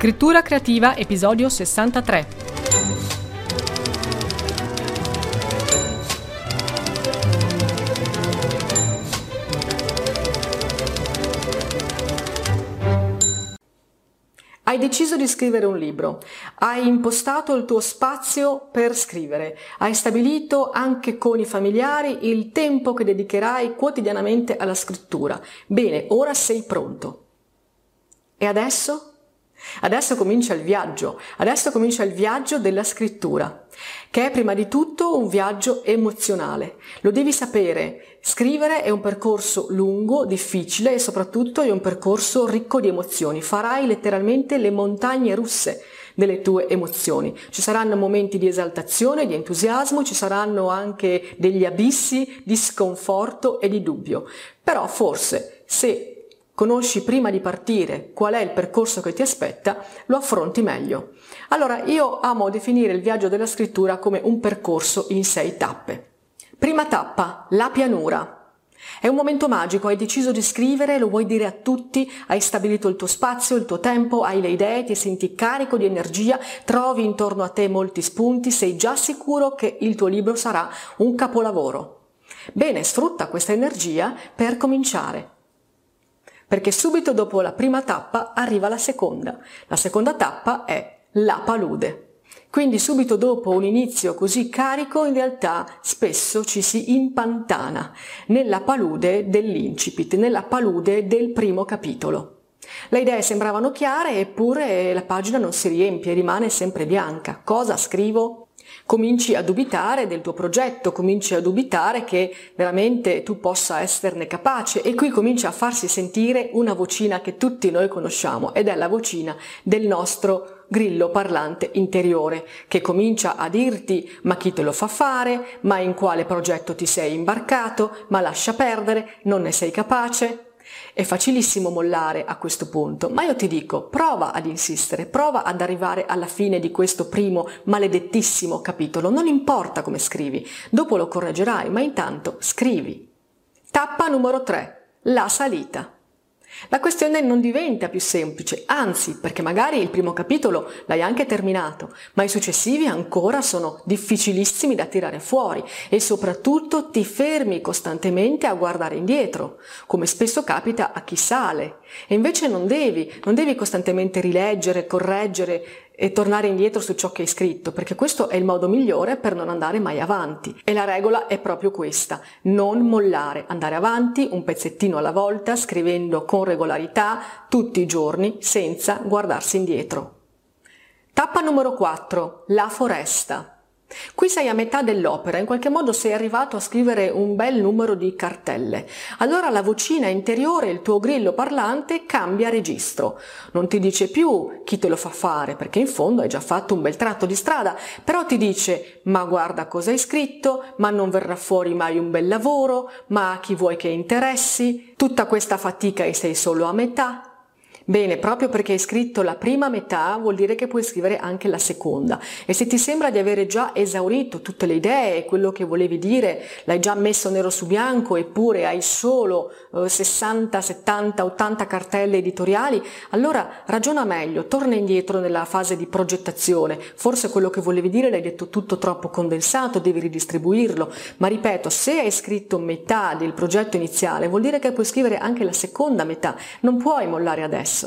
Scrittura creativa, episodio 63. Hai deciso di scrivere un libro, hai impostato il tuo spazio per scrivere, hai stabilito anche con i familiari il tempo che dedicherai quotidianamente alla scrittura. Bene, ora sei pronto. E adesso? Adesso comincia il viaggio, adesso comincia il viaggio della scrittura, che è prima di tutto un viaggio emozionale. Lo devi sapere, scrivere è un percorso lungo, difficile e soprattutto è un percorso ricco di emozioni. Farai letteralmente le montagne russe delle tue emozioni. Ci saranno momenti di esaltazione, di entusiasmo, ci saranno anche degli abissi di sconforto e di dubbio. Però forse se conosci prima di partire qual è il percorso che ti aspetta, lo affronti meglio. Allora io amo definire il viaggio della scrittura come un percorso in sei tappe. Prima tappa, la pianura. È un momento magico, hai deciso di scrivere, lo vuoi dire a tutti, hai stabilito il tuo spazio, il tuo tempo, hai le idee, ti senti carico di energia, trovi intorno a te molti spunti, sei già sicuro che il tuo libro sarà un capolavoro. Bene, sfrutta questa energia per cominciare perché subito dopo la prima tappa arriva la seconda. La seconda tappa è la palude. Quindi subito dopo un inizio così carico in realtà spesso ci si impantana nella palude dell'incipit, nella palude del primo capitolo. Le idee sembravano chiare eppure la pagina non si riempie, rimane sempre bianca. Cosa scrivo? Cominci a dubitare del tuo progetto, cominci a dubitare che veramente tu possa esserne capace. E qui comincia a farsi sentire una vocina che tutti noi conosciamo ed è la vocina del nostro grillo parlante interiore che comincia a dirti ma chi te lo fa fare, ma in quale progetto ti sei imbarcato, ma lascia perdere, non ne sei capace, è facilissimo mollare a questo punto, ma io ti dico, prova ad insistere, prova ad arrivare alla fine di questo primo maledettissimo capitolo, non importa come scrivi, dopo lo correggerai, ma intanto scrivi. Tappa numero 3, la salita. La questione non diventa più semplice, anzi, perché magari il primo capitolo l'hai anche terminato, ma i successivi ancora sono difficilissimi da tirare fuori e soprattutto ti fermi costantemente a guardare indietro, come spesso capita a chi sale. E invece non devi, non devi costantemente rileggere, correggere e tornare indietro su ciò che hai scritto, perché questo è il modo migliore per non andare mai avanti. E la regola è proprio questa, non mollare, andare avanti un pezzettino alla volta, scrivendo con regolarità tutti i giorni, senza guardarsi indietro. Tappa numero 4, la foresta. Qui sei a metà dell'opera, in qualche modo sei arrivato a scrivere un bel numero di cartelle. Allora la vocina interiore, il tuo grillo parlante, cambia registro. Non ti dice più chi te lo fa fare, perché in fondo hai già fatto un bel tratto di strada, però ti dice ma guarda cosa hai scritto, ma non verrà fuori mai un bel lavoro, ma a chi vuoi che interessi, tutta questa fatica e sei solo a metà, Bene, proprio perché hai scritto la prima metà vuol dire che puoi scrivere anche la seconda. E se ti sembra di avere già esaurito tutte le idee, quello che volevi dire, l'hai già messo nero su bianco eppure hai solo eh, 60, 70, 80 cartelle editoriali, allora ragiona meglio, torna indietro nella fase di progettazione, forse quello che volevi dire l'hai detto tutto troppo condensato, devi ridistribuirlo, ma ripeto, se hai scritto metà del progetto iniziale vuol dire che puoi scrivere anche la seconda metà, non puoi mollare adesso.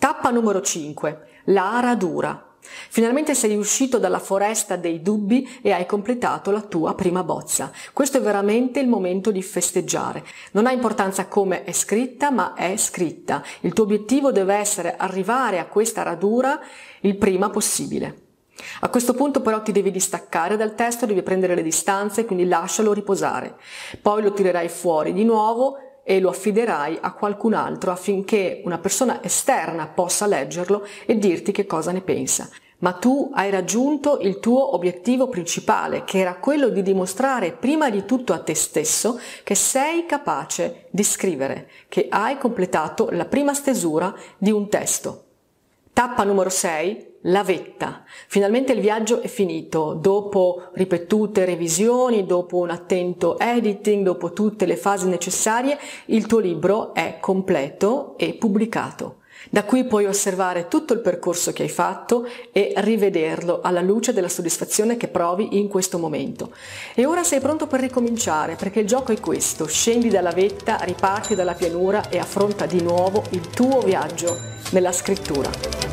Tappa numero 5. La radura. Finalmente sei uscito dalla foresta dei dubbi e hai completato la tua prima bozza. Questo è veramente il momento di festeggiare. Non ha importanza come è scritta, ma è scritta. Il tuo obiettivo deve essere arrivare a questa radura il prima possibile. A questo punto però ti devi distaccare dal testo, devi prendere le distanze, quindi lascialo riposare. Poi lo tirerai fuori di nuovo e lo affiderai a qualcun altro affinché una persona esterna possa leggerlo e dirti che cosa ne pensa. Ma tu hai raggiunto il tuo obiettivo principale, che era quello di dimostrare prima di tutto a te stesso che sei capace di scrivere, che hai completato la prima stesura di un testo. Tappa numero 6 la vetta. Finalmente il viaggio è finito, dopo ripetute revisioni, dopo un attento editing, dopo tutte le fasi necessarie, il tuo libro è completo e pubblicato. Da qui puoi osservare tutto il percorso che hai fatto e rivederlo alla luce della soddisfazione che provi in questo momento. E ora sei pronto per ricominciare, perché il gioco è questo. Scendi dalla vetta, riparti dalla pianura e affronta di nuovo il tuo viaggio nella scrittura.